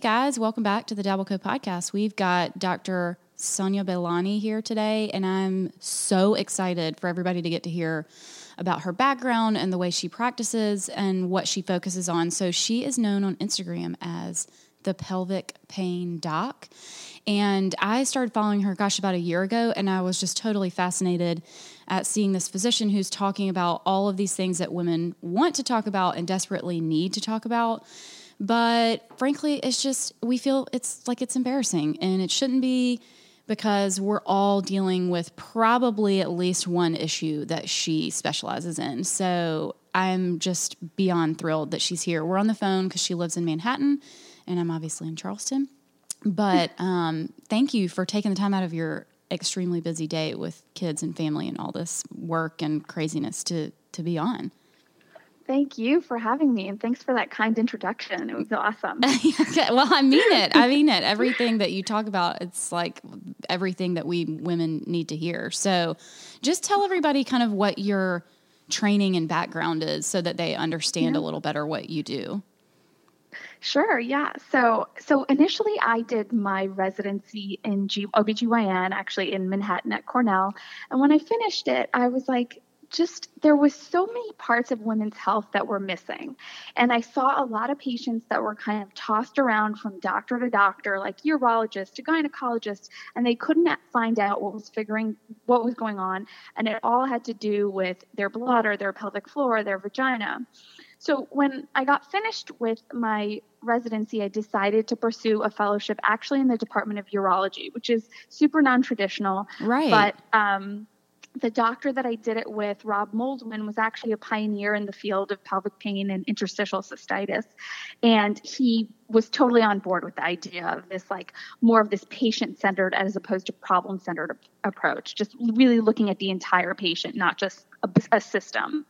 Guys, welcome back to the Dabbleco podcast. We've got Dr. Sonia Bahlani here today, and I'm so excited for everybody to get to hear about her background and the way she practices and what she focuses on. So, she is known on Instagram as the pelvic pain doc. And I started following her, gosh, about a year ago, and I was just totally fascinated at seeing this physician who's talking about all of these things that women want to talk about and desperately need to talk about. But frankly, it's just, we feel it's like it's embarrassing and it shouldn't be because we're all dealing with probably at least one issue that she specializes in. So I'm just beyond thrilled that she's here. We're on the phone because she lives in Manhattan and I'm obviously in Charleston. But um, thank you for taking the time out of your extremely busy day with kids and family and all this work and craziness to to be on. Thank you for having me, and thanks for that kind introduction. It was awesome. well, I mean it. I mean it. Everything that you talk about, it's like everything that we women need to hear. So, just tell everybody kind of what your training and background is, so that they understand yeah. a little better what you do. Sure, yeah. So so initially I did my residency in G- OBGYN actually in Manhattan at Cornell. And when I finished it, I was like just there was so many parts of women's health that were missing. And i saw a lot of patients that were kind of tossed around from doctor to doctor like urologist to gynecologist and they couldn't find out what was figuring what was going on. And it all had to do with their blood or their pelvic floor or their vagina. So when i got finished with my residency i decided to pursue a fellowship actually in the department of urology which is super non-traditional right. but um the doctor that I did it with, Rob Moldwin, was actually a pioneer in the field of pelvic pain and interstitial cystitis. And he was totally on board with the idea of this, like more of this patient centered as opposed to problem centered approach, just really looking at the entire patient, not just a, a, system.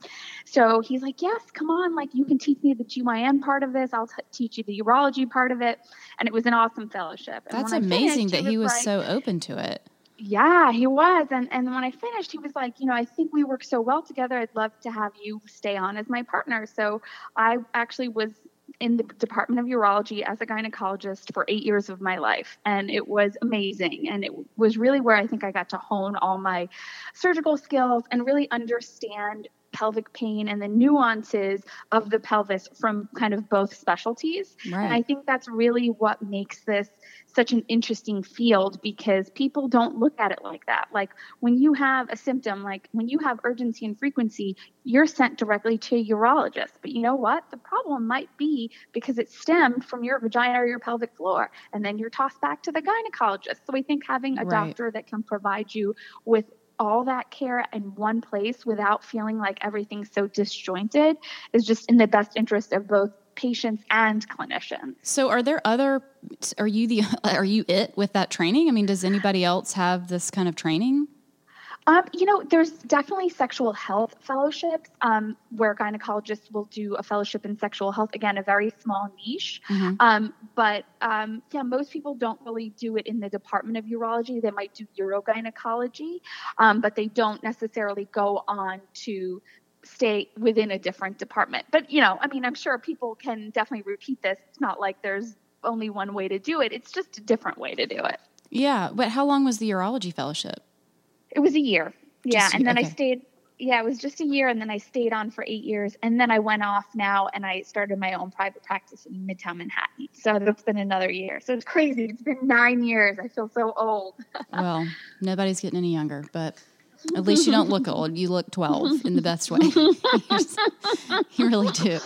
So he's like, Yes, come on, like you can teach me the GYN part of this, I'll t- teach you the urology part of it. And it was an awesome fellowship. And That's amazing finished, that he was, was like, so open to it. Yeah, he was. And and when I finished, he was like, you know, I think we work so well together. I'd love to have you stay on as my partner. So I actually was in the Department of Urology as a gynecologist for eight years of my life. And it was amazing. And it was really where I think I got to hone all my surgical skills and really understand pelvic pain and the nuances of the pelvis from kind of both specialties. Right. And I think that's really what makes this such an interesting field because people don't look at it like that. Like when you have a symptom, like when you have urgency and frequency, you're sent directly to a urologist. But you know what? The problem might be because it stemmed from your vagina or your pelvic floor, and then you're tossed back to the gynecologist. So we think having a right. doctor that can provide you with all that care in one place without feeling like everything's so disjointed is just in the best interest of both patients and clinicians. So are there other are you the are you it with that training? I mean, does anybody else have this kind of training? Um, you know, there's definitely sexual health fellowships um, where gynecologists will do a fellowship in sexual health. Again, a very small niche. Mm-hmm. Um, but um, yeah, most people don't really do it in the Department of Urology. They might do urogynecology, um, but they don't necessarily go on to stay within a different department. But, you know, I mean, I'm sure people can definitely repeat this. It's not like there's only one way to do it, it's just a different way to do it. Yeah. But how long was the urology fellowship? It was a year. Yeah, and then okay. I stayed. Yeah, it was just a year, and then I stayed on for eight years, and then I went off now, and I started my own private practice in Midtown Manhattan. So that's been another year. So it's crazy. It's been nine years. I feel so old. well, nobody's getting any younger, but at least you don't look old. You look twelve in the best way. you really do.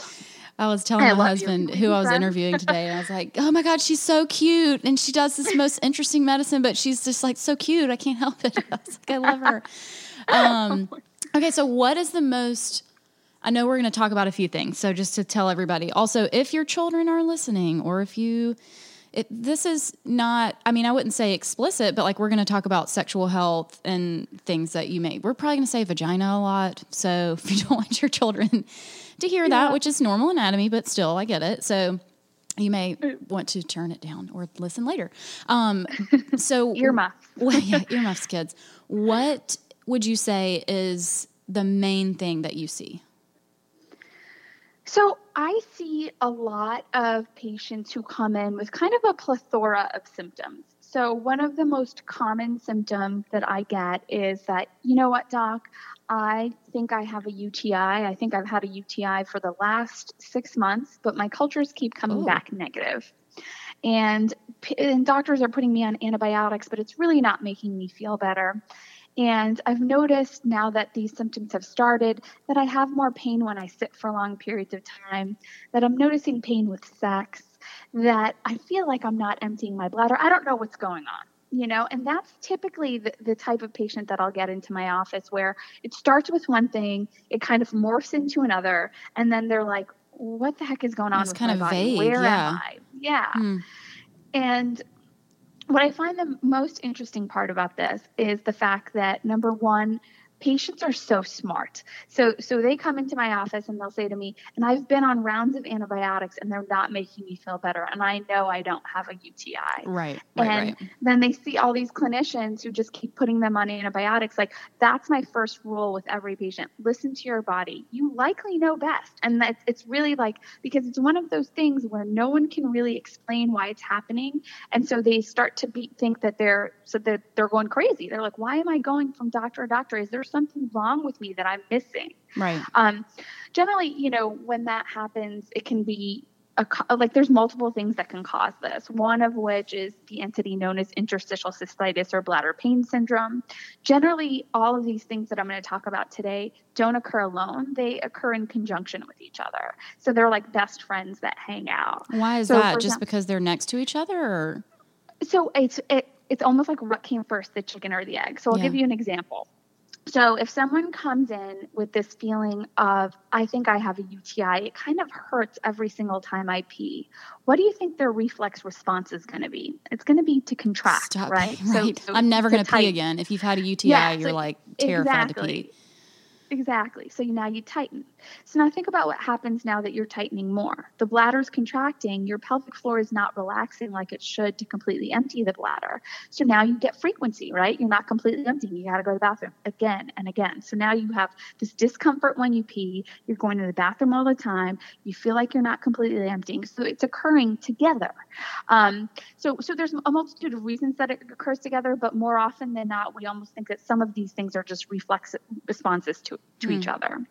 I was telling I my husband you. who I was interviewing today, and I was like, "Oh my god, she's so cute, and she does this most interesting medicine, but she's just like so cute. I can't help it. I, like, I love her." Um, okay, so what is the most? I know we're going to talk about a few things. So just to tell everybody, also, if your children are listening, or if you, it, this is not, I mean, I wouldn't say explicit, but like we're going to talk about sexual health and things that you may, we're probably going to say vagina a lot. So if you don't want your children to hear yeah. that, which is normal anatomy, but still, I get it. So you may want to turn it down or listen later. Um, so earmuffs. well, yeah, earmuffs, kids. What would you say is the main thing that you see? So I see a lot of patients who come in with kind of a plethora of symptoms. So one of the most common symptoms that I get is that, you know what, doc, I think I have a UTI. I think I've had a UTI for the last six months, but my cultures keep coming Ooh. back negative. And, and doctors are putting me on antibiotics, but it's really not making me feel better. And I've noticed now that these symptoms have started that I have more pain when I sit for long periods of time, that I'm noticing pain with sex, that I feel like I'm not emptying my bladder. I don't know what's going on. You know, and that's typically the, the type of patient that I'll get into my office where it starts with one thing, it kind of morphs into another, and then they're like, what the heck is going on it's with kind my of body? Vague, Where yeah. am I? Yeah. Hmm. And what I find the most interesting part about this is the fact that number one, patients are so smart. So so they come into my office and they'll say to me, and I've been on rounds of antibiotics and they're not making me feel better. And I know I don't have a UTI. Right. right and right. then they see all these clinicians who just keep putting them on antibiotics. Like that's my first rule with every patient. Listen to your body. You likely know best. And that's it's really like because it's one of those things where no one can really explain why it's happening. And so they start to be, think that they're so that they're going crazy. They're like, why am I going from doctor to doctor? Is there something wrong with me that I'm missing? Right. Um, generally, you know, when that happens, it can be a, like there's multiple things that can cause this. One of which is the entity known as interstitial cystitis or bladder pain syndrome. Generally, all of these things that I'm going to talk about today don't occur alone. They occur in conjunction with each other. So they're like best friends that hang out. Why is so that? Just example, because they're next to each other or so it's it, it's almost like what came first, the chicken or the egg. So I'll yeah. give you an example. So if someone comes in with this feeling of, I think I have a UTI, it kind of hurts every single time I pee. What do you think their reflex response is going to be? It's going to be to contract, Stop right? right. So, I'm never going to pee again. If you've had a UTI, yeah, you're like terrified exactly. to pee. Exactly. So now you tighten. So now think about what happens now that you're tightening more. The bladder's contracting, your pelvic floor is not relaxing like it should to completely empty the bladder. So now you get frequency, right? You're not completely emptying. You got to go to the bathroom again and again. So now you have this discomfort when you pee. You're going to the bathroom all the time. You feel like you're not completely emptying. So it's occurring together. Um, so so there's a multitude of reasons that it occurs together, but more often than not, we almost think that some of these things are just reflex responses to to mm. each other.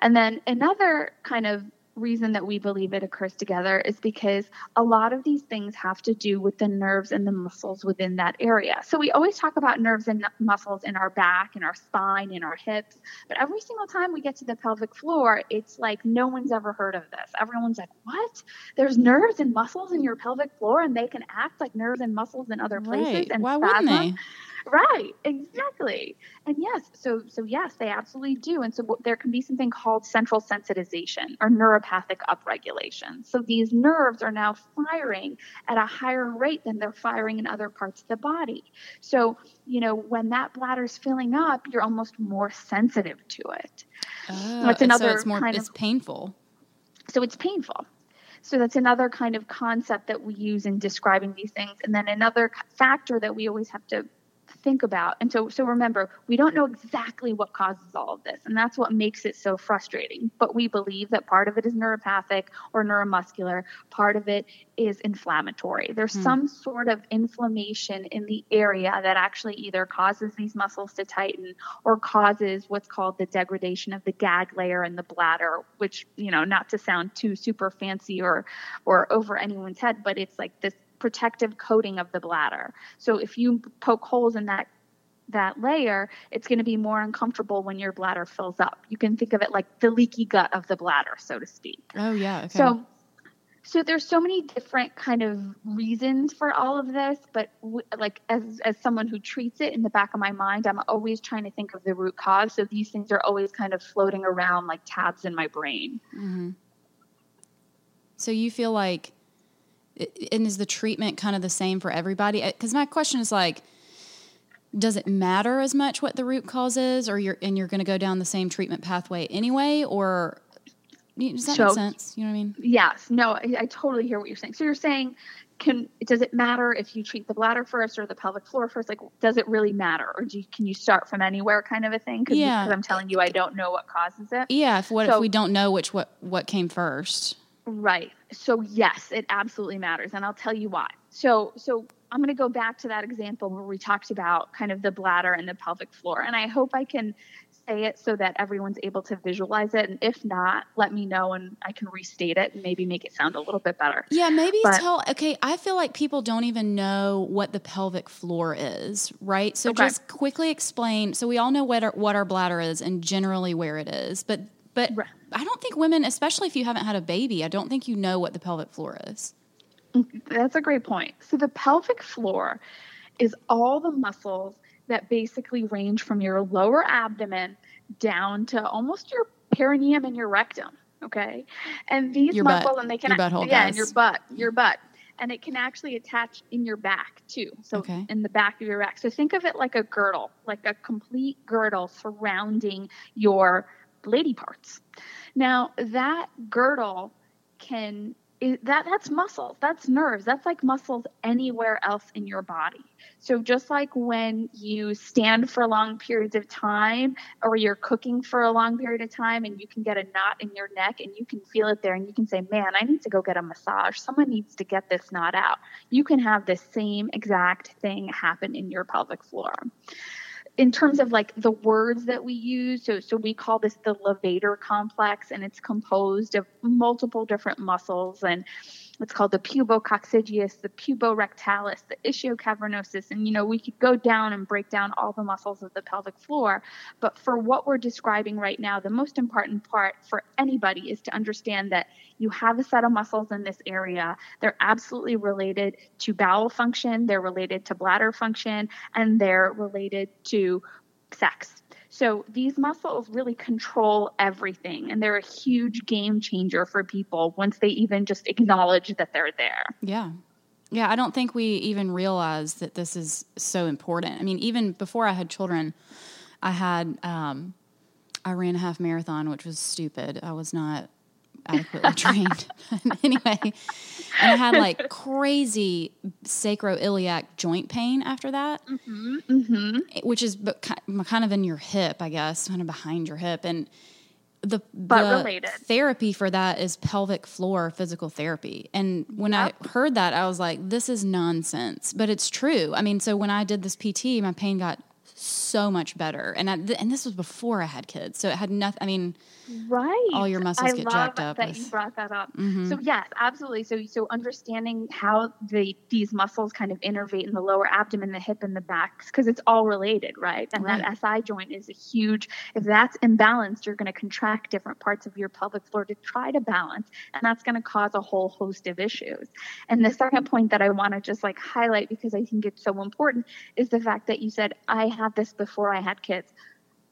And then another kind of reason that we believe it occurs together is because a lot of these things have to do with the nerves and the muscles within that area. So we always talk about nerves and muscles in our back, in our spine, in our hips, but every single time we get to the pelvic floor, it's like no one's ever heard of this. Everyone's like, "What? There's nerves and muscles in your pelvic floor and they can act like nerves and muscles in other places right. and Why spasm?" Wouldn't they? Right, exactly. And yes, so so yes, they absolutely do. And so there can be something called central sensitization or neuropathic upregulation. So these nerves are now firing at a higher rate than they're firing in other parts of the body. So, you know, when that bladder's filling up, you're almost more sensitive to it. Oh, that's another so it's more kind it's of, painful. So it's painful. So that's another kind of concept that we use in describing these things. And then another factor that we always have to think about. And so, so remember, we don't know exactly what causes all of this, and that's what makes it so frustrating. But we believe that part of it is neuropathic or neuromuscular, part of it is inflammatory. There's hmm. some sort of inflammation in the area that actually either causes these muscles to tighten or causes what's called the degradation of the GAG layer in the bladder, which, you know, not to sound too super fancy or or over anyone's head, but it's like this protective coating of the bladder. So if you poke holes in that that layer, it's going to be more uncomfortable when your bladder fills up. You can think of it like the leaky gut of the bladder, so to speak. Oh yeah. Okay. So So there's so many different kind of reasons for all of this, but w- like as as someone who treats it in the back of my mind, I'm always trying to think of the root cause. So these things are always kind of floating around like tabs in my brain. Mm-hmm. So you feel like, and is the treatment kind of the same for everybody? Uh, because my question is like, does it matter as much what the root cause is, or you're and you're going to go down the same treatment pathway anyway, or does that so, make sense? You know what I mean? Yes. No, I, I, totally hear what you're saying. So you're saying, can does it matter if you treat the bladder first or the pelvic floor first? Like, does it really matter, or do you, can you start from anywhere, kind of a thing? Cause, yeah. Because I'm telling you, I don't know what causes it. Yeah. If what so, if we don't know which what what came first? Right. So yes, it absolutely matters, and I'll tell you why. So so I'm going to go back to that example where we talked about kind of the bladder and the pelvic floor, and I hope I can say it so that everyone's able to visualize it. And if not, let me know and I can restate it and maybe make it sound a little bit better. Yeah, maybe but, tell. Okay, I feel like people don't even know what the pelvic floor is, right? So okay. just quickly explain. So we all know what our, what our bladder is and generally where it is, but but right. I don't think women, especially if you haven't had a baby, I don't think you know what the pelvic floor is. That's a great point. So the pelvic floor is all the muscles that basically range from your lower abdomen down to almost your perineum and your rectum. Okay, and these your muscles butt. and they can your butthole, yeah, and your butt, your butt, and it can actually attach in your back too. So okay. in the back of your back. So think of it like a girdle, like a complete girdle surrounding your lady parts. Now that girdle can that that's muscles that's nerves that's like muscles anywhere else in your body. So just like when you stand for long periods of time or you're cooking for a long period of time and you can get a knot in your neck and you can feel it there and you can say man i need to go get a massage. Someone needs to get this knot out. You can have the same exact thing happen in your pelvic floor in terms of like the words that we use so so we call this the levator complex and it's composed of multiple different muscles and it's called the pubococcygeus, the puborectalis, the ischiocavernosus, and you know we could go down and break down all the muscles of the pelvic floor. But for what we're describing right now, the most important part for anybody is to understand that you have a set of muscles in this area. They're absolutely related to bowel function, they're related to bladder function, and they're related to sex. So these muscles really control everything, and they're a huge game changer for people once they even just acknowledge that they're there. Yeah. Yeah, I don't think we even realize that this is so important. I mean, even before I had children, I had um, I ran a half marathon, which was stupid. I was not adequately trained. anyway, and I had like crazy sacroiliac joint pain after that, mm-hmm, mm-hmm. which is kind of in your hip, I guess, kind of behind your hip. And the, the therapy for that is pelvic floor physical therapy. And when yep. I heard that, I was like, this is nonsense, but it's true. I mean, so when I did this PT, my pain got so much better. And I, and this was before I had kids, so it had nothing. I mean, right? All your muscles I get jacked up. That with, you brought that up. Mm-hmm. So yes, absolutely. So so understanding how the these muscles kind of innervate in the lower abdomen, the hip, and the back, because it's all related, right? And right. that SI joint is a huge. If that's imbalanced, you're going to contract different parts of your pelvic floor to try to balance, and that's going to cause a whole host of issues. And the second point that I want to just like highlight because I think it's so important is the fact that you said I had this before I had kids.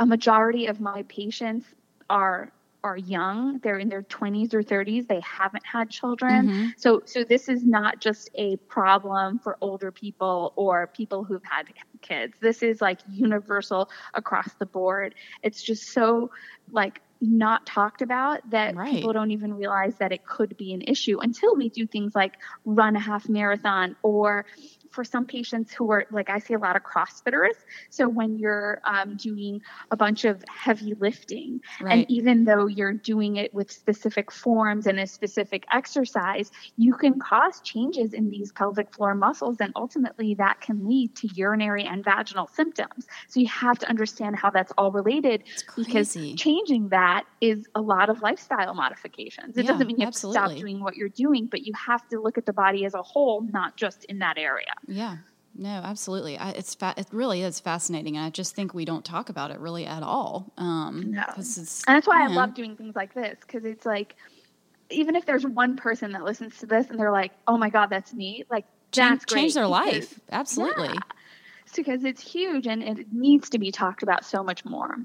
A majority of my patients are are young. They're in their 20s or 30s they haven't had children. Mm-hmm. so so this is not just a problem for older people or people who've had kids. This is like universal across the board. It's just so like not talked about that right. people don't even realize that it could be an issue until we do things like run a half marathon or for some patients who are like I see a lot of CrossFitters. So when you're um, doing a bunch of heavy lifting, right. and even though you're doing it with specific forms and a specific exercise, you can cause changes in these pelvic floor muscles, and ultimately that can lead to urinary and vaginal symptoms. So you have to understand how that's all related because changing that is a lot of lifestyle modifications. It yeah, doesn't mean you have absolutely. to stop doing what you're doing, but you have to look at the body as a whole, not just in that area. Yeah. No, absolutely. I, it's fa- it really is fascinating, and I just think we don't talk about it really at all. Um, no. and that's why I love doing things like this because it's like even if there's one person that listens to this and they're like, "Oh my God, that's me!" Like change, that's great. change their because- life. Absolutely. Yeah. It's because it's huge and it needs to be talked about so much more.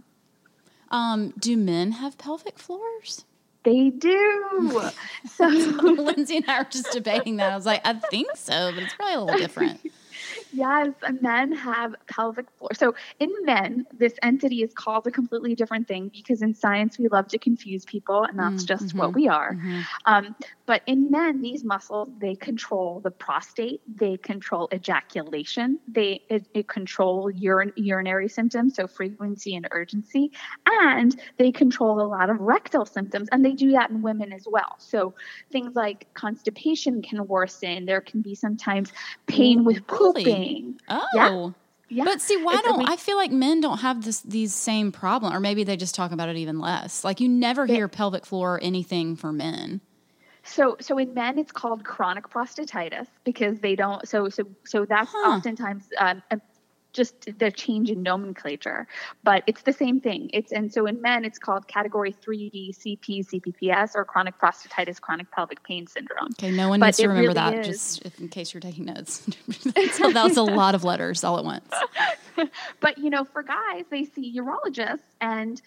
Um, do men have pelvic floors? They do. so Lindsay and I were just debating that. I was like, I think so, but it's probably a little different. Yes, men have pelvic floor. So in men, this entity is called a completely different thing because in science we love to confuse people, and that's Mm, just mhm, what we are. mhm. Um, but in men, these muscles they control the prostate, they control ejaculation, they it, it control urine, urinary symptoms, so frequency and urgency, and they control a lot of rectal symptoms, and they do that in women as well. So things like constipation can worsen. There can be sometimes pain with Really? Pooping. Oh. Yeah. But see, why It's- don't we- I feel like men don't have this these same problem, or maybe they just talk about it even less. Like you never hear pelvic floor or anything for men. So, so in men, it's called chronic prostatitis because they don't. So, so, so that's Huh. oftentimes um, just the change in nomenclature, but it's the same thing. It's and so in men, it's called Category 3D CP CPPS or chronic prostatitis, chronic pelvic pain syndrome. Okay, no one But needs to remember really that, is. just if, in case you're taking notes. that was a lot of letters all at once. But you know, for guys, they see urologists, and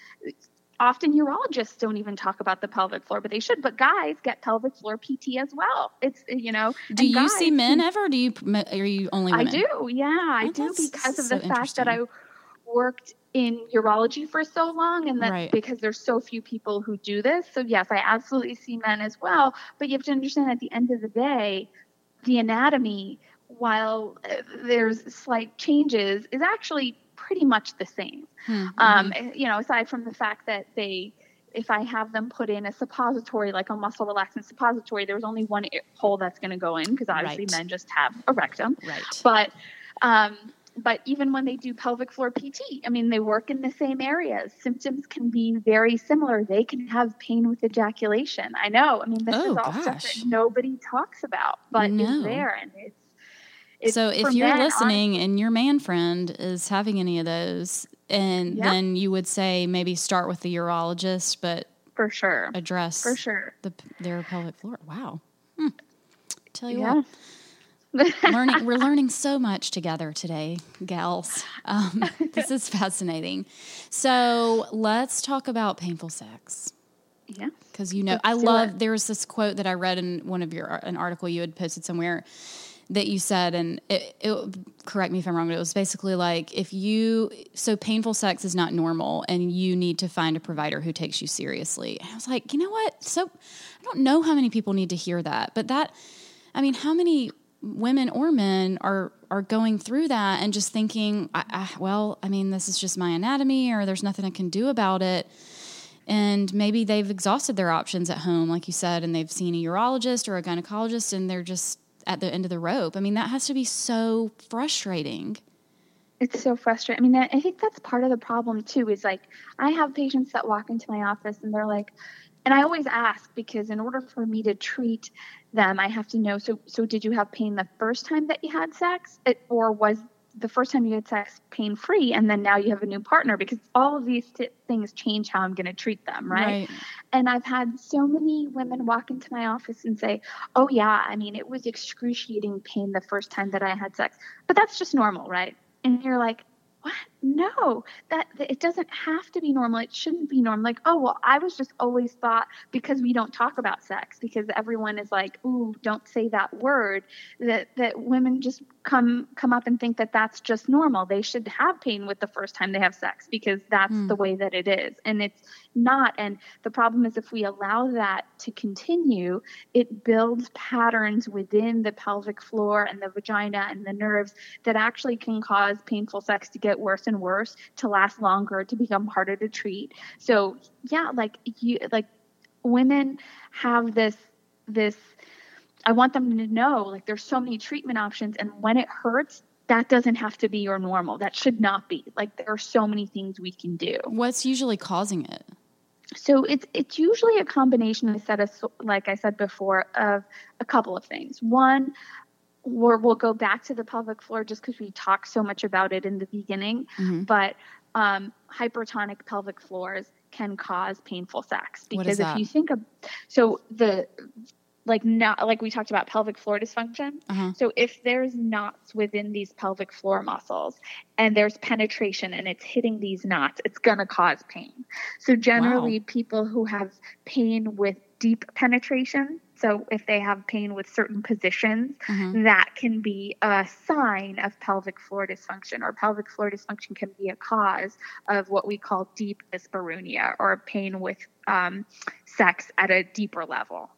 often urologists don't even talk about the pelvic floor, but they should. But guys get pelvic floor PT as well. It's you know. Do you guys see men ever? Do you? Are you only I do, yeah, I Oh, do because of so the fact that I worked in urology for so long, and that Right. because there's so few people who do this. So yes, I absolutely see men as well. But you have to understand, at the end of the day, the anatomy, while uh, there's slight changes, is actually pretty much the same. Hmm, Um, mhm. you know, aside from the fact that they, if I have them put in a suppository, like a muscle relaxant suppository, there's only one hole that's going to go in because obviously Right. men just have a rectum. right. But, um, but even when they do pelvic floor PT, I mean, they work in the same areas. Symptoms can be very similar. They can have pain with ejaculation. I know. I mean, this Oh, is all stuff that nobody talks about, but No. is there, and it's. It's so if you're listening and your man friend is having any of those, and Yeah. then you would say maybe start with the urologist, but for sure, address for sure, the their pelvic floor. Wow. Hmm. Tell you yeah. what, learning we're learning so much together today, gals. Um, this is fascinating. So let's talk about painful sex. yeah. because you know Let's I love. it. There was this quote that I read in one of your an article you had posted somewhere that you said, and it, it correct me if I'm wrong, but it was basically like if you so painful sex is not normal, and you need to find a provider who takes you seriously. And I was like, you know what? So I don't know how many people need to hear that, but that I mean, how many women or men are are going through that and just thinking, I, I, well, I mean, this is just my anatomy, or there's nothing I can do about it and maybe they've exhausted their options at home, like you said, and they've seen a urologist or a gynecologist, and they're just at the end of the rope. I mean, that has to be so frustrating. It's so frustrating. I mean, I think that's part of the problem too. Is like I have patients that walk into my office and they're like, and I always ask because in order for me to treat them, I have to know. So, so did you have pain the first time that you had sex, it, or was the first time you had sex pain free, and then now you have a new partner? Because all of these t- things change how I'm going to treat them, right? And I've had so many women walk into my office and say, "Oh yeah, I mean, it was excruciating pain the first time that I had sex, but that's just normal, right?" And you're like, "What? No, that, that it doesn't have to be normal. It shouldn't be normal." Like, "Oh well, I was just always thought because we don't talk about sex because everyone is like, ooh, don't say that word." That that women just come come up and think that that's just normal. They should have pain with the first time they have sex because that's Hmm. the way that it is, and it's not. And the problem is if we allow that to continue, it builds patterns within the pelvic floor and the vagina and the nerves that actually can cause painful sex to get worse and worse, to last longer, to become harder to treat. So yeah, like you like women have this this I want them to know like there's so many treatment options and when it hurts that doesn't have to be your normal. That should not be. Like there are so many things we can do. What's usually causing it? So it's it's usually a combination, I said, as- like I said before, of a couple of things. One, we're, we'll go back to the pelvic floor just because we talked so much about it in the beginning, Mhm. but um, hypertonic pelvic floors can cause painful sex because if you think of so the like not like we talked about pelvic floor dysfunction Uh-huh. so if there's knots within these pelvic floor muscles and there's penetration and it's hitting these knots, it's going to cause pain. So generally people who have pain with deep penetration, so if they have pain with certain positions, Mhm. that can be a sign of pelvic floor dysfunction or pelvic floor dysfunction can be a cause of what we call deep dyspareunia or pain with um, sex at a deeper level.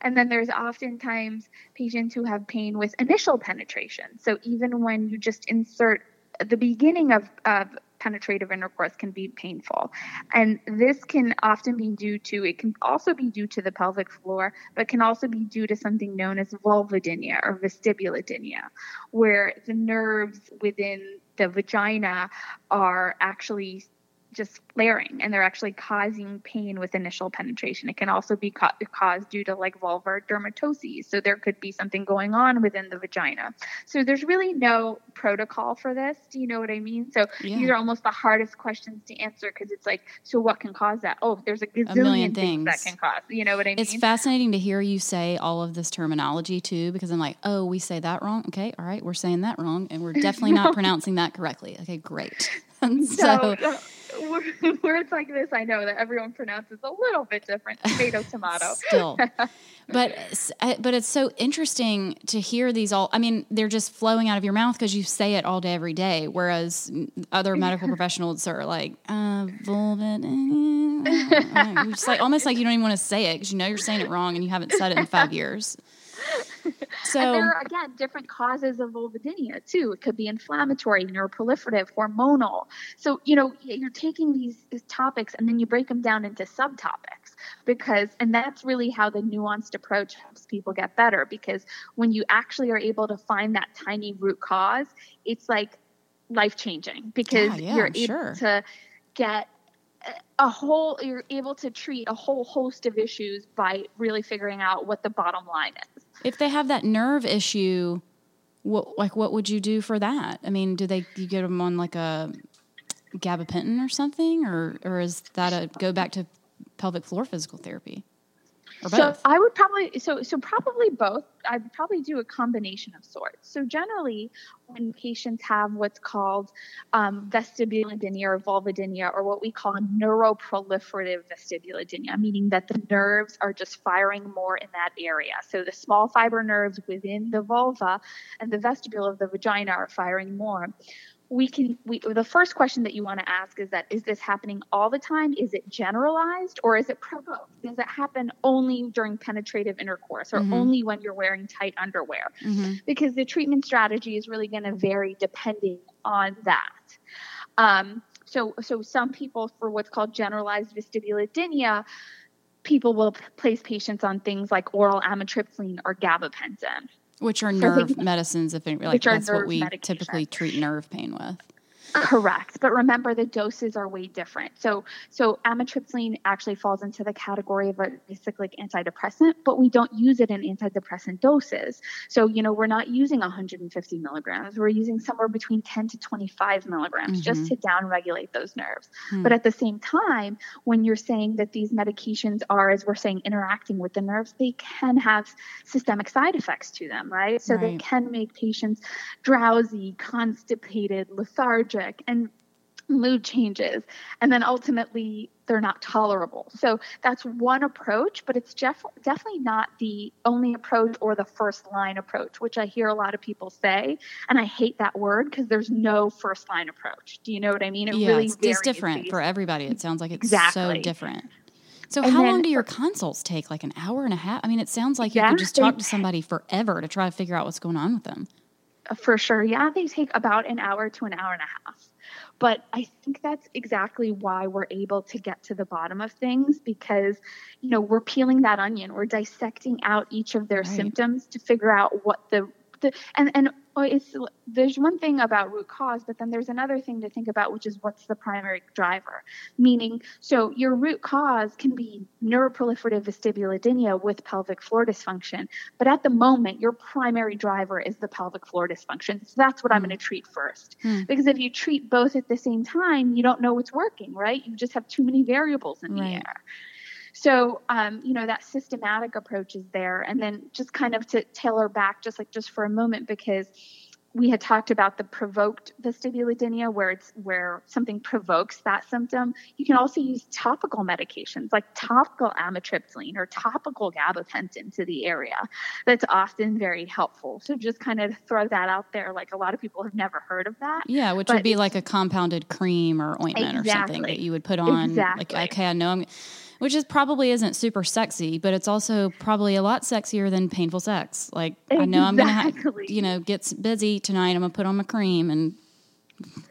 And then there's oftentimes patients who have pain with initial penetration. So even when you just insert the beginning of, of penetrative intercourse can be painful. And this can often be due to, it can also be due to the pelvic floor, but can also be due to something known as vulvodynia or vestibulodynia, where the nerves within the vagina are actually just flaring and they're actually causing pain with initial penetration. It can also be ca- caused due to like vulvar dermatoses. So there could be something going on within the vagina. So there's really no protocol for this. Do you know what I mean? So Yeah. these are almost the hardest questions to answer because it's like, so what can cause that? Oh, there's a gazillion million things. that can cause. You know what I mean? It's fascinating to hear you say all of this terminology too, because I'm like, oh, we say that wrong. Okay, all right, we're saying that wrong, and we're definitely not pronouncing that correctly. Okay, great. And so, so, words like this, I know that everyone pronounces a little bit different. Tomato, tomato. still, but but it's so interesting to hear these all. I mean, they're just flowing out of your mouth because you say it all day, every day. Whereas other medical professionals are like, uh, vulva. It's like almost like you don't even want to say it because you know you're saying it wrong and you haven't said it in five years. And So there are again different causes of vulvodynia too. It could be inflammatory, neuroproliferative, hormonal. So you know you're taking these, these topics and then you break them down into subtopics because, and that's really how the nuanced approach helps people get better. Because when you actually are able to find that tiny root cause, it's like life changing because Yeah, yeah, you're I'm able sure. to get a whole you're able to treat a whole host of issues by really figuring out what the bottom line is if they have that nerve issue, what like what would you do for that? I mean, do they you get them on like a gabapentin or something, or or is that a go back to pelvic floor physical therapy, So? I would probably so so probably both. I'd probably do a combination of sorts. So generally, when patients have what's called um, vestibulodynia or vulvodynia, or what we call neuroproliferative vestibulodynia, meaning that the nerves are just firing more in that area. So the small fiber nerves within the vulva and the vestibule of the vagina are firing more we can we the first question that you want to ask is that is this happening all the time? Is it generalized or is it provoked? Does it happen only during penetrative intercourse or Mhm. only when you're wearing tight underwear? Hmm because the treatment strategy is really going to vary depending on that. Um, so so some people for what's called generalized vestibulodynia people will place patients on things like oral amitriptyline or gabapentin Which are nerve medicines? If it, like that's what we medication. typically treat nerve pain with. Correct, but remember the doses are way different. So, so amitriptyline actually falls into the category of a cyclic antidepressant, but we don't use it in antidepressant doses. So, you know, we're not using 150 milligrams. We're using somewhere between 10 to 25 milligrams just Mhm. to downregulate those nerves. Hmm. But at the same time, when you're saying that these medications are, as we're saying, interacting with the nerves, they can have systemic side effects to them, right? So they can make patients drowsy, constipated, lethargic, and mood changes. And then ultimately, they're not tolerable. So that's one approach, but it's def- definitely not the only approach or the first line approach, which I hear a lot of people say. And I hate that word because there's no first line approach. Do you know what I mean? It yeah, really it's just different for everybody. It sounds like it's so different. So, And how then long do your consults take? Like an hour and a half? I mean, it sounds like you Yeah, could just talk to somebody forever to try to figure out what's going on with them. For sure. Yeah, they take about an hour to an hour and a half. But I think that's exactly why we're able to get to the bottom of things because, you know, we're peeling that onion, we're dissecting out each of their Right. symptoms to figure out what the the and and oh, it's there's one thing about root cause, but then there's another thing to think about, which is what's the primary driver. Meaning, so your root cause can be neuroproliferative vestibulodynia with pelvic floor dysfunction, but at the moment, your primary driver is the pelvic floor dysfunction. So that's what mm. I'm going to treat first. Mm. Because if you treat both at the same time, you don't know what's working, right? You just have too many variables in right. the air. So, um, you know, that systematic approach is there. And then just kind of to tailor back, just like just for a moment, because we had talked about the provoked vestibulodynia where it's where something provokes that symptom. You can also use topical medications like topical amitriptyline or topical gabapentin to the area. That's often very helpful. So just kind of throw that out there like a lot of people have never heard of that. Yeah which would be like a compounded cream or ointment exactly, or something that you would put on exactly. like okay i know i'm which is probably isn't super sexy, but it's also probably a lot sexier than painful sex. Like exactly. I know I'm gonna, ha- you know, get busy tonight. I'm gonna put on my cream and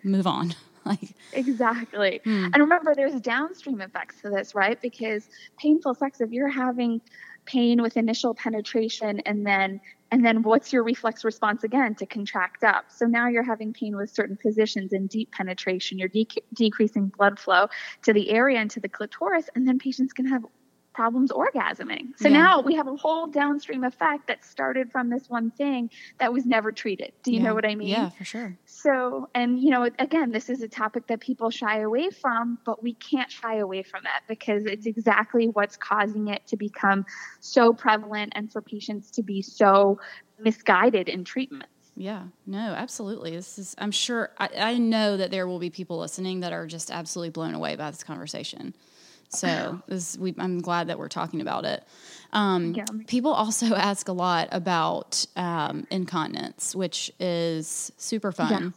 move on. Like exactly. Hmm. And remember, there's downstream effects to this, right? Because painful sex, if you're having pain with initial penetration and then and then what's your reflex response again to contract up so now you're having pain with certain positions and deep penetration you're de- decreasing blood flow to the area and to the clitoris and then patients can have problems orgasming. So yeah. now we have a whole downstream effect that started from this one thing that was never treated. Do you yeah. know what I mean? Yeah, for sure. So, and you know, again, this is a topic that people shy away from, but we can't shy away from it because it's exactly what's causing it to become so prevalent and for patients to be so misguided in treatment. Yeah, no, absolutely. This is, I'm sure, I, I know that there will be people listening that are just absolutely blown away by this conversation. So this, we, I'm glad that we're talking about it. Um, yeah. People also ask a lot about um, incontinence, which is super fun. Yeah.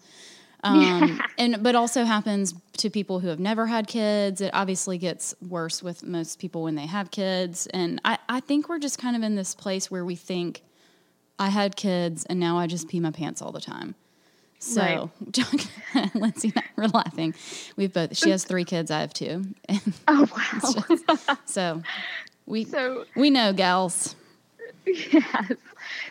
Um, and but also happens to people who have never had kids. It obviously gets worse with most people when they have kids. And I, I think we're just kind of in this place where we think I had kids and now I just pee my pants all the time. So, right. Lindsay and I were laughing. We've both. She has three kids. I have two. oh wow! Just, so we so we know gals. Yes.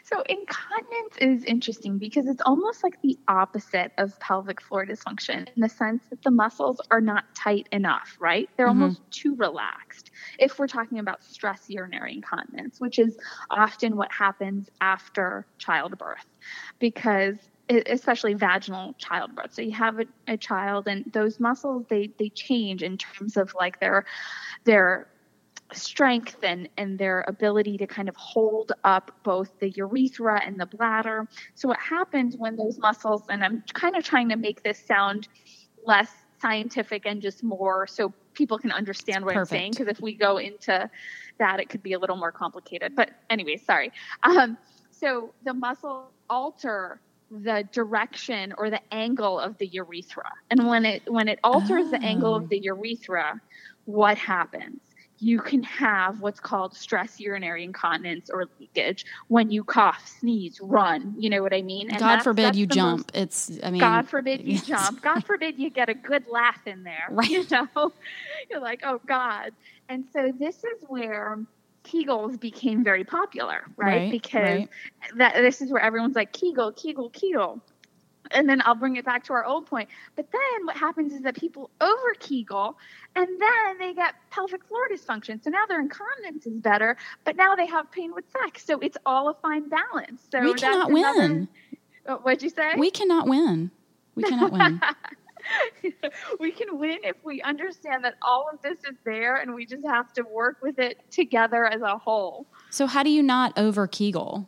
So incontinence is interesting because it's almost like the opposite of pelvic floor dysfunction in the sense that the muscles are not tight enough, right? They're mm-hmm. almost too relaxed. If we're talking about stress urinary incontinence, which is often what happens after childbirth, because especially vaginal childbirth. So you have a, a, child, and those muscles they they change in terms of like their their strength and and their ability to kind of hold up both the urethra and the bladder. So what happens when those muscles, and I'm kind of trying to make this sound less scientific and just more so people can understand what Perfect. I'm saying because if we go into that it could be a little more complicated. But anyway, sorry. Um, so the muscles alter the direction or the angle of the urethra. And when it when it alters oh. the angle of ah. the oh. urethra, what happens? You can have what's called stress urinary incontinence or leakage when you cough, sneeze, run. You know what I mean? And God that's, forbid that's you jump. Most, it's I mean God forbid you jump. God forbid you get a good laugh in there. Right. You know? You're like, oh God. And so this is where Kegels became very popular, right? right because right. that this is where everyone's like Kegel, Kegel, Kegel. And then I'll bring it back to our old point. But then what happens is that people over Kegel and then they get pelvic floor dysfunction. So now their incontinence is better, but now they have pain with sex. So it's all a fine balance. So we cannot win. Oh, what'd you say? We cannot win. We cannot win. we can win if we understand that all of this is there and we just have to work with it together as a whole. So, how do you not over Kegel?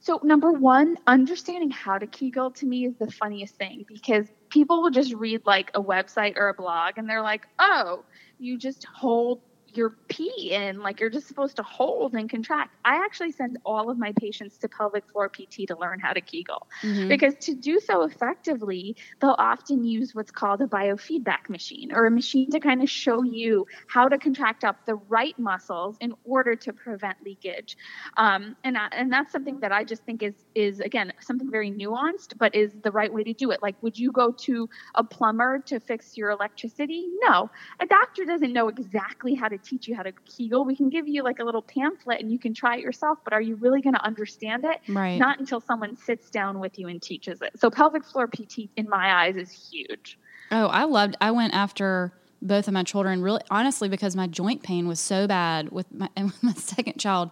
So, number one, understanding how to Kegel to me is the funniest thing because people will just read like a website or a blog and they're like, oh, you just hold your pee in, like you're just supposed to hold and contract. I actually send all of my patients to pelvic floor PT to learn how to Kegel mm-hmm. because to do so effectively, they'll often use what's called a biofeedback machine or a machine to kind of show you how to contract up the right muscles in order to prevent leakage. Um, and I, and that's something that I just think is is again something very nuanced, but is the right way to do it. Like, would you go to a plumber to fix your electricity? No, a doctor doesn't know exactly how to teach you how to Kegel. We can give you like a little pamphlet and you can try it yourself, but are you really going to understand it? Right. Not until someone sits down with you and teaches it. So pelvic floor PT, in my eyes, is huge. Oh, I loved. I went after both of my children really honestly because my joint pain was so bad with my and with my second child.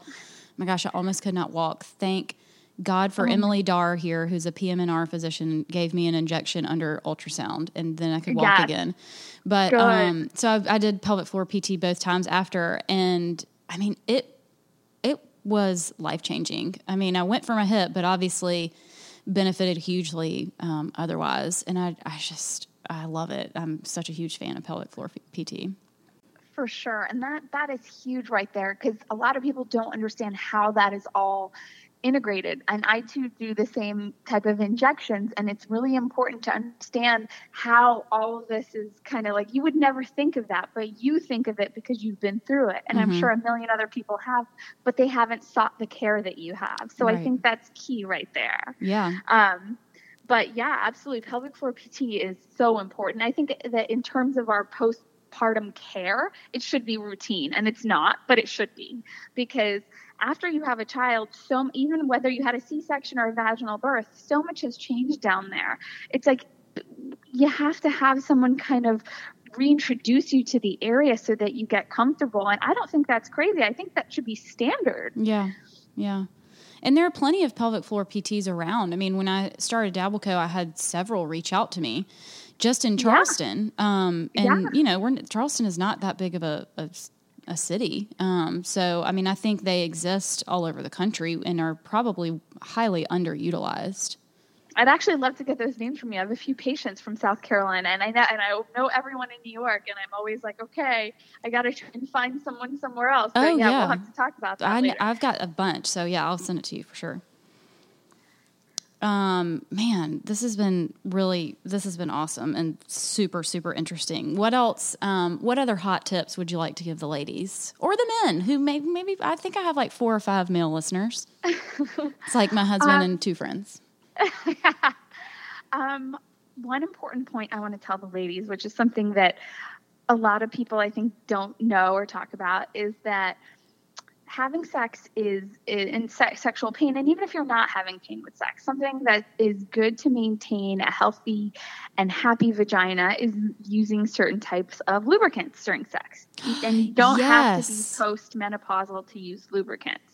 My gosh, I almost could not walk. Thank God for Oh. Emily Dar here, who's a PM&R physician, gave me an injection under ultrasound, and then I could walk Yes. again. But um, so I, I did pelvic floor PT both times after, and I mean it. It was life changing. I mean, I went for my hip, but obviously benefited hugely um, otherwise. And I, I just, I love it. I'm such a huge fan of pelvic floor PT. For sure. And that that is huge right there because a lot of people don't understand how that is all integrated. And I too do the same type of injections and it's really important to understand how all of this is kind of like you would never think of that, but you think of it because you've been through it. And I'm Mhm. sure a million other people have, but they haven't sought the care that you have. So Right. I think that's key right there. Yeah. Um, but yeah, absolutely. Pelvic floor PT is so important. I think that in terms of our postpartum care, it should be routine, and it's not, but it should be because after you have a child, so even whether you had a C-section or a vaginal birth, so much has changed down there. It's like you have to have someone kind of reintroduce you to the area so that you get comfortable and i don't think that's crazy i think that should be standard Yeah. Yeah. And there are plenty of pelvic floor PTs around. I mean, when I started Dabbleco, I had several reach out to me just in Charleston. Um, and, Yeah. you know, we're, Charleston is not that big of a, a, a city. Um, so, I mean, I think they exist all over the country and are probably highly underutilized. I'd actually love to get those names from you. I have a few patients from South Carolina, and I know and I know everyone in New York, and I'm always like, okay, I got to try and find someone somewhere else. But Oh, yeah, yeah. we'll have to talk about that I. I've got a bunch, so yeah, I'll send it to you for sure. Um, man, this has been really, this has been awesome and super, super interesting. What else? Um, what other hot tips would you like to give the ladies or the men who maybe, maybe I think I have like four or five male listeners. it's like my husband Um, and two friends. um, one important point I want to tell the ladies, which is something that a lot of people I think don't know or talk about, is that having sex is in se- sexual pain, and even if you're not having pain with sex, something that is good to maintain a healthy and happy vagina is using certain types of lubricants during sex. And you don't have to be Yes. postmenopausal to use lubricants.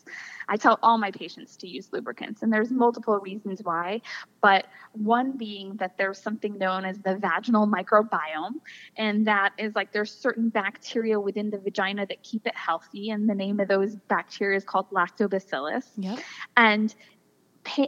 I tell all my patients to use lubricants, and there's multiple reasons why, but one being that there's something known as the vaginal microbiome, and that is like there's certain bacteria within the vagina that keep it healthy, and the name of those bacteria is called lactobacillus. Yep. And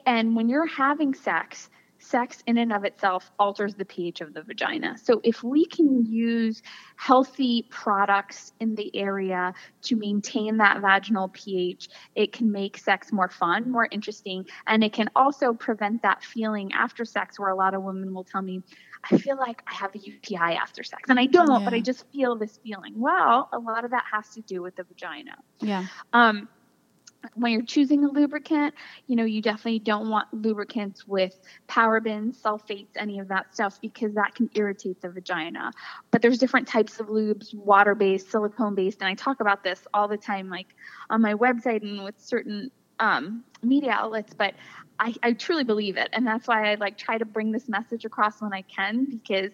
and when you're having sex, sex in and of itself alters the pH of the vagina. So if we can use healthy products in the area to maintain that vaginal pH, it can make sex more fun, more interesting, and it can also prevent that feeling after sex where a lot of women will tell me I feel like I have a UTI after sex. And I don't, but I just feel this feeling. Well, a lot of that has to do with the vagina. Yeah. Um, when you're choosing a lubricant, you know, you definitely don't want lubricants with parabens, sulfates, any of that stuff because that can irritate the vagina. But there's different types of lubes, water based, silicone based, and I talk about this all the time, like on my website and with certain um, media outlets. But I, I truly believe it, and that's why I like try to bring this message across when I can because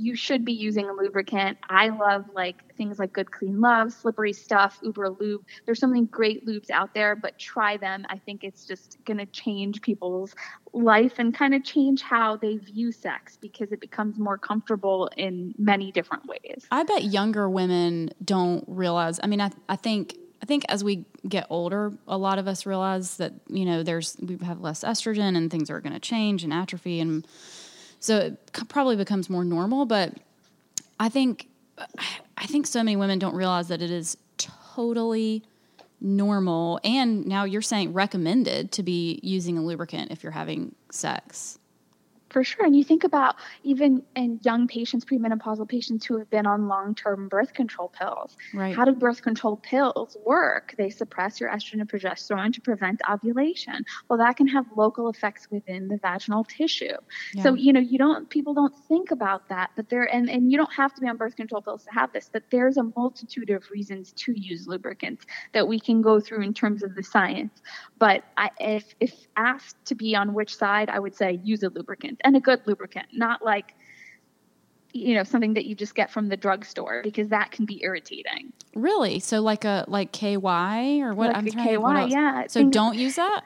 you should be using a lubricant. I love like things like Good Clean Love, Slippery Stuff, Uber Lube. There's so many great lubes out there, but try them. I think it's just going to change people's life and kind of change how they view sex because it becomes more comfortable in many different ways. I bet younger women don't realize. I mean, I, I think I think as we get older, a lot of us realize that you know there's we have less estrogen and things are going to change and atrophy, and so it probably becomes more normal. But I think I think so many women don't realize that it is totally normal, and now you're saying recommended to be using a lubricant if you're having sex. For sure. And you think about even in young patients, premenopausal patients who have been on long term birth control pills. Right. How do birth control pills work? They suppress your estrogen and progesterone to prevent ovulation. Well, that can have local effects within the vaginal tissue. Yeah. So, you know, you don't, people don't think about that, but there, and, and you don't have to be on birth control pills to have this, but there's a multitude of reasons to use lubricants that we can go through in terms of the science. But I, if, if asked to be on which side, I would say use a lubricant and a good lubricant, not like you know something that you just get from the drugstore because that can be irritating. Really? So like a like KY or what? Like I'm a trying to KY, yeah. So don't use that.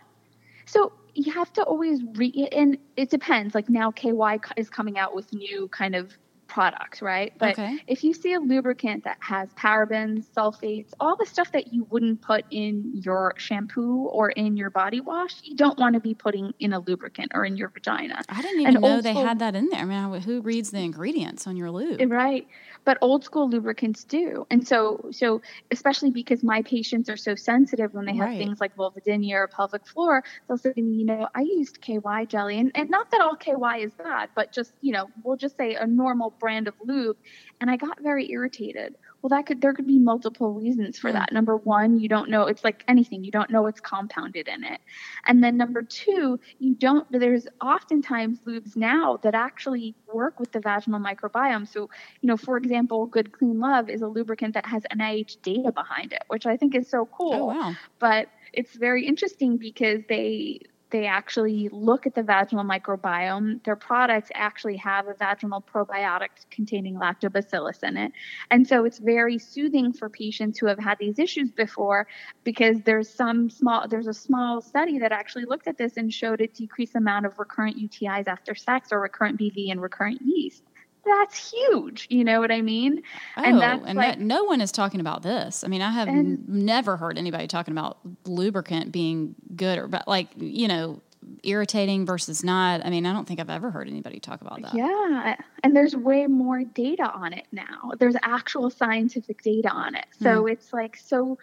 So you have to always read, and it depends. Like now, KY is coming out with new kind of products, right? But Okay. if you see a lubricant that has parabens, sulfates, all the stuff that you wouldn't put in your shampoo or in your body wash, you don't want to be putting in a lubricant or in your vagina. I didn't even And know old they had that in there. I mean, who reads the ingredients on your lube? Right. But old school lubricants do. And so so especially because my patients are so sensitive when they have Right. things like vulvodynia or pelvic floor, they'll say to me, you know, I used KY jelly and, and not that all KY is bad, but just, you know, we'll just say a normal brand of lube and I got very irritated. Well that could there could be multiple reasons for Hmm. that. Number one, you don't know it's like anything, you don't know what's compounded in it. And then number two, you don't there's oftentimes lubes now that actually work with the vaginal microbiome. So you know, for example, Good Clean Love is a lubricant that has NIH data behind it, which I think is so cool. Oh wow. But it's very interesting because they they actually look at the vaginal microbiome. Their products actually have a vaginal probiotic containing lactobacillus in it. And so it's very soothing for patients who have had these issues before because there's some small there's a small study that actually looked at this and showed a decreased amount of recurrent UTIs after sex or recurrent BV and recurrent yeast. That's huge. You know what I mean? Oh, And that's and like- that, no one is talking about this. I mean, I have And- n- never heard anybody talking about lubricant being good or bad, like you know, irritating versus not. I mean, I don't think I've ever heard anybody talk about that. Yeah, and there's way more data on it now. There's actual scientific data on it. So hmm. it's like so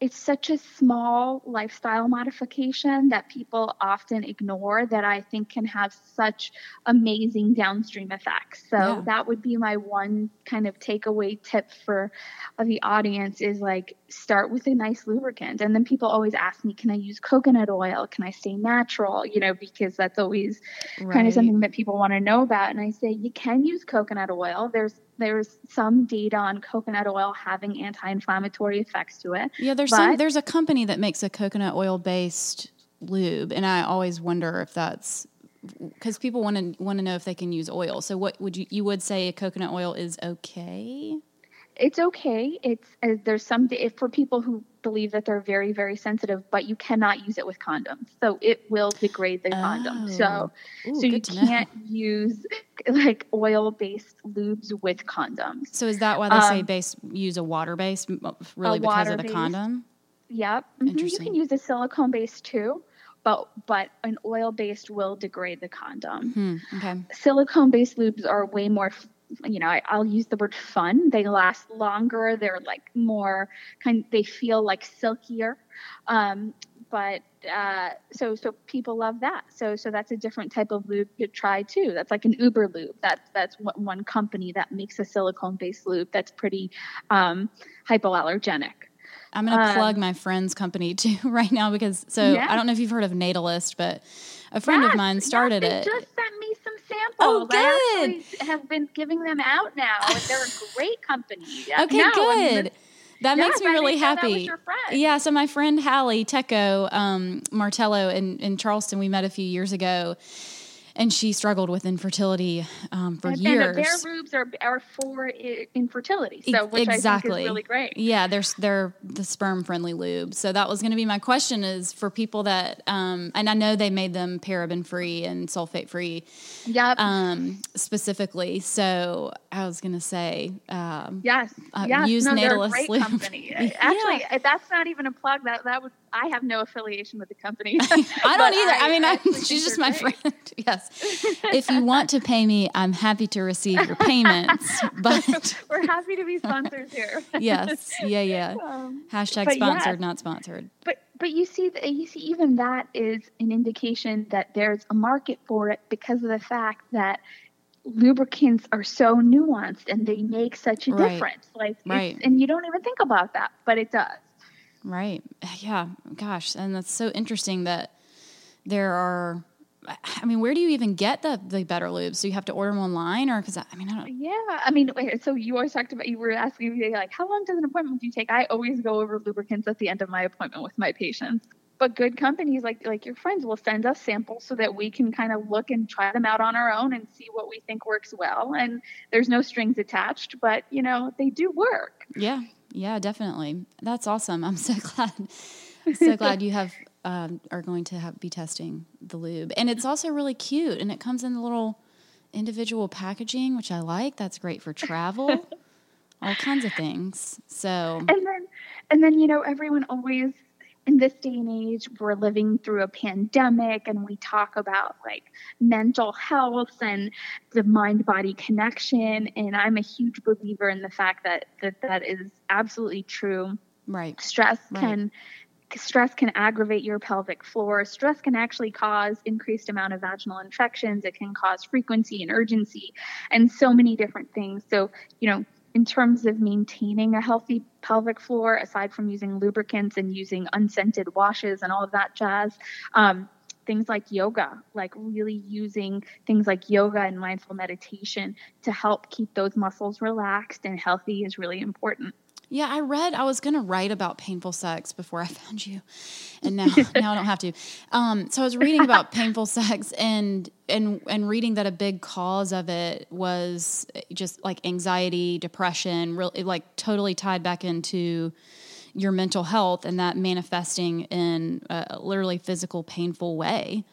it's such a small lifestyle modification that people often ignore that I think can have such amazing downstream effects. So Yeah. that would be my one kind of takeaway tip for uh, the audience is like start with a nice lubricant. And then people always ask me, can I use coconut oil? Can I stay natural? You know, because that's always kind of something that people want to know about and i say you can use coconut oil there's there's some data on coconut oil having anti-inflammatory effects to it Yeah, there's some, there's a company that makes a coconut oil based lube, and I always wonder if that's because people want to want to know if they can use oil. So, what would you you would say a coconut oil is okay? It's okay it's uh, there's some if for people who believe that they're very very sensitive but you cannot use it with condoms so it will degrade the condom so Ooh, so you to know. can't use like oil based lubes with condoms So, is that why they say Um, base use a water base really because of the condom? Yep. Mhm. You can use a silicone based too, but but an oil based will degrade the condom. Hmm, okay. Silicone based lubes are way more. You know, I, I'll use the word fun. They last longer. They're like more kind. They feel like silkier. Um, but uh, so so people love that. So so that's a different type of lube to try too. That's like an Uber lube. That's that's one company that makes a silicone based lube that's pretty um, hypoallergenic. I'm going to Um, plug my friend's company too right now because so Yeah. I don't know if you've heard of Natalist, but a friend of Yes, mine yes, started they it. just sent me samples. Oh, I good. actually have been giving them out now, and they're a great company. Okay, good. That yes, makes me really didn't know that was happy. Yeah, so my friend Halle Tecco um, Martello in, in Charleston, we met a few years ago, and she struggled with infertility um, for and, years. and their lubes are are for infertility, so which I exactly. think is really great. Yeah, they're they're the sperm friendly lube. So that was going to be my question: is for people that, um, and I know they made them paraben free and sulfate free Yep. um, specifically. So I was going to say, um, Yes. uh, yes. use no, they're a great lube. company. Actually, uh, that's not even a plug. That that would I have no affiliation with the company. I don't either. I, mean, I, she's just my great. friend. yes. If you want to pay me, I'm happy to receive your payments. But We're happy to be sponsors here. yes, yeah, yeah. Um, Hashtag sponsored, not sponsored. but but you see, that you see, even that is an indication that there's a market for it because of the fact that lubricants are so nuanced and they make such a Right. difference. Like, Right. and you don't even think about that, but it does. Right. Yeah. Gosh. And that's so interesting that there are. I mean, where do you even get the the better lubes? So you have to order them online, or because I mean, I don't. Yeah, I mean, so you always talked about you were asking me like, how long does an appointment do you take? I always go over lubricants at the end of my appointment with my patients. But good companies like like your friends will send us samples so that we can kind of look and try them out on our own and see what we think works well. And there's no strings attached, but you know they do work. Yeah. Yeah. Definitely. That's awesome. I'm so glad. so glad you have um, are going to have be testing the lube, and it's also really cute, and it comes in the little individual packaging, which I like. That's great for travel. all kinds of things. So And then and then you know everyone always in this day and age we're living through a pandemic and we talk about like mental health and the mind body connection. And I'm a huge believer in the fact that that that is absolutely true. Right. stress Right. can stress can aggravate your pelvic floor. Stress can actually cause increased amount of vaginal infections. It can cause frequency and urgency and so many different things. So you know in terms of maintaining a healthy pelvic floor aside from using lubricants and using unscented washes and all of that jazz um, things like yoga like really using things like yoga and mindful meditation to help keep those muscles relaxed and healthy is really important Yeah, I read. I was going to write about painful sex before I found you, and now now I don't have to. Um, so I was reading about painful sex and and and reading that a big cause of it was just like anxiety, depression, really like totally tied back into your mental health and that manifesting in a literally physical, painful way.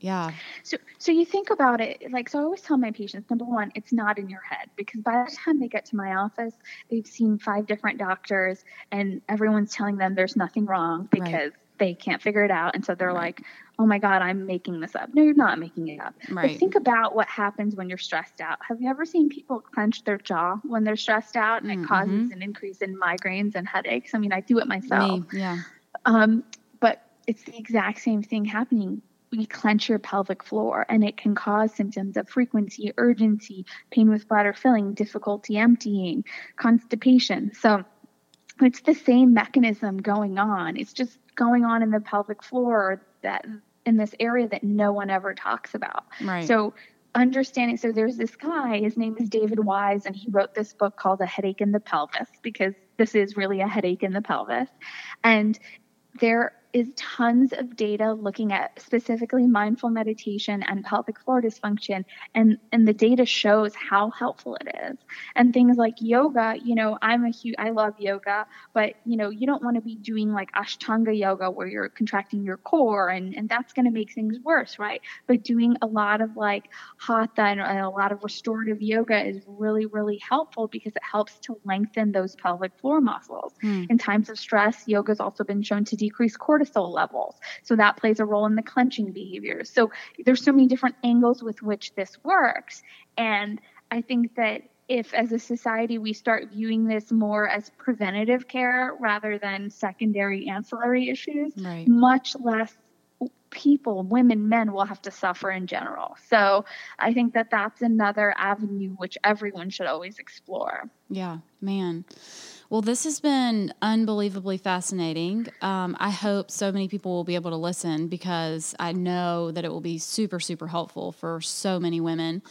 Yeah, So, so you think about it, like, so I always tell my patients, number one, it's not in your head because by the time they get to my office, they've seen five different doctors and everyone's telling them there's nothing wrong Right. because they can't figure it out. And so they're like, oh my God, I'm making this up. No, you're not making it up. Right. But think about what happens when you're stressed out. Have you ever seen people clench their jaw when they're stressed out and Mm, it causes an increase in migraines and headaches? I mean, I do it myself. me, yeah, Um, but it's the exact same thing happening. We clench your pelvic floor, and it can cause symptoms of frequency, urgency, pain with bladder filling, difficulty emptying, constipation. So it's the same mechanism going on. It's just going on in the pelvic floor that in this area that no one ever talks about. right. So understanding so there's this guy his name is david wise and he wrote this book called a headache in the pelvis because this is really a headache in the pelvis and there is tons of data looking at specifically mindful meditation and pelvic floor dysfunction and and the data shows how helpful it is. And things like yoga you know i'm a huge i love yoga but you know you don't want to be doing like ashtanga yoga where you're contracting your core and and that's going to make things worse right? But doing a lot of like hatha and, and a lot of restorative yoga is really really helpful because it helps to lengthen those pelvic floor muscles. Hmm. in times of stress yoga has also been shown to decrease cortisol levels so that plays a role in the clenching behaviors so there's so many different angles with which this works and i think that if as a society we start viewing this more as preventative care rather than secondary ancillary issues right. much less people, women, men will have to suffer in general. So I think that that's another avenue which everyone should always explore. Yeah, man. Well, this has been unbelievably fascinating. Um, I hope so many people will be able to listen because I know that it will be super, super helpful for so many women.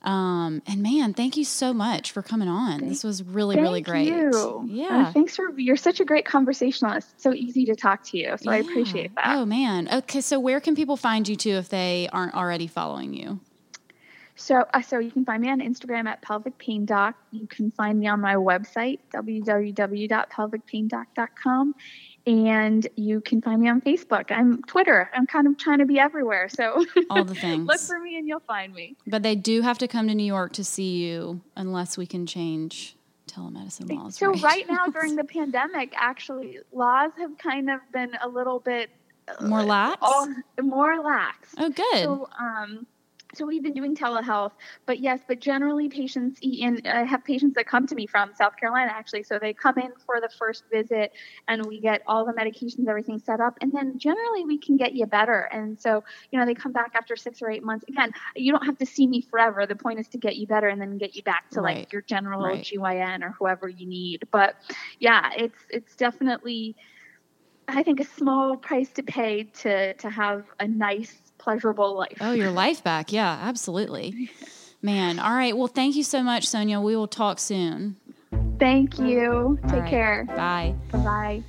Um, and man, thank you so much for coming on. this was really, really great. You. Yeah. Uh, thanks for you're such a great conversationalist. So easy to talk to you. So I appreciate that. Oh man. Okay, so where can people find you too if they aren't already following you? So, uh, so you can find me on Instagram at pelvic pain doc. You can find me on my website www.pelvicpaindoc.com, and you can find me on Facebook. I'm Twitter. I'm kind of trying to be everywhere. So All the things. look for me and you'll find me. But they do have to come to New York to see you unless we can change telemedicine laws. So right now during the pandemic, actually, laws have kind of been a little bit uh, More lax? all- more lax. Oh, good. So, um, so we've been doing telehealth, but yes, but generally patients in I uh, have patients that come to me from South Carolina actually. So they come in for the first visit and we get all the medications, everything set up, and then generally we can get you better. And so, you know, they come back after six or eight months. Again, you don't have to see me forever. The point is to get you better and then get you back to right. like your general right. GYN or whoever you need. But yeah, it's it's definitely I think a small price to pay to to have a nice pleasurable life. Oh, your life back. Yeah, absolutely. Man. All right. Well, thank you so much, Sonia. We will talk soon. Thank you. Take right. care. Bye. Bye.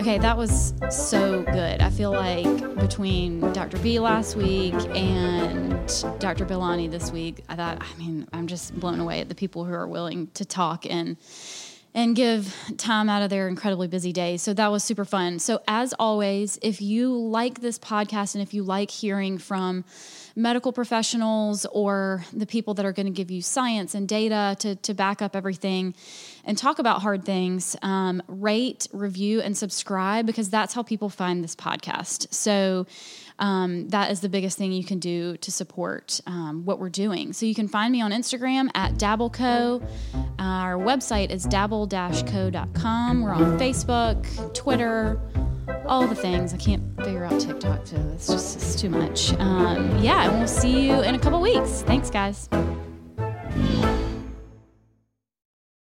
Okay, that was so good. I feel like between Dr. B last week and Dr. Bahlani this week, I thought, I mean, I'm just blown away at the people who are willing to talk and and give time out of their incredibly busy days. So that was super fun. So, as always, if you like this podcast and if you like hearing from medical professionals or the people that are going to give you science and data to, to back up everything and talk about hard things, um, rate, review, and subscribe because that's how people find this podcast. So, um, that is the biggest thing you can do to support um, what we're doing. So you can find me on Instagram at DabbleCo. Our website is dabble-co.com. We're on Facebook, Twitter, all the things. I can't figure out TikTok so It's just it's too much. Um, yeah, and we'll see you in a couple weeks. Thanks, guys.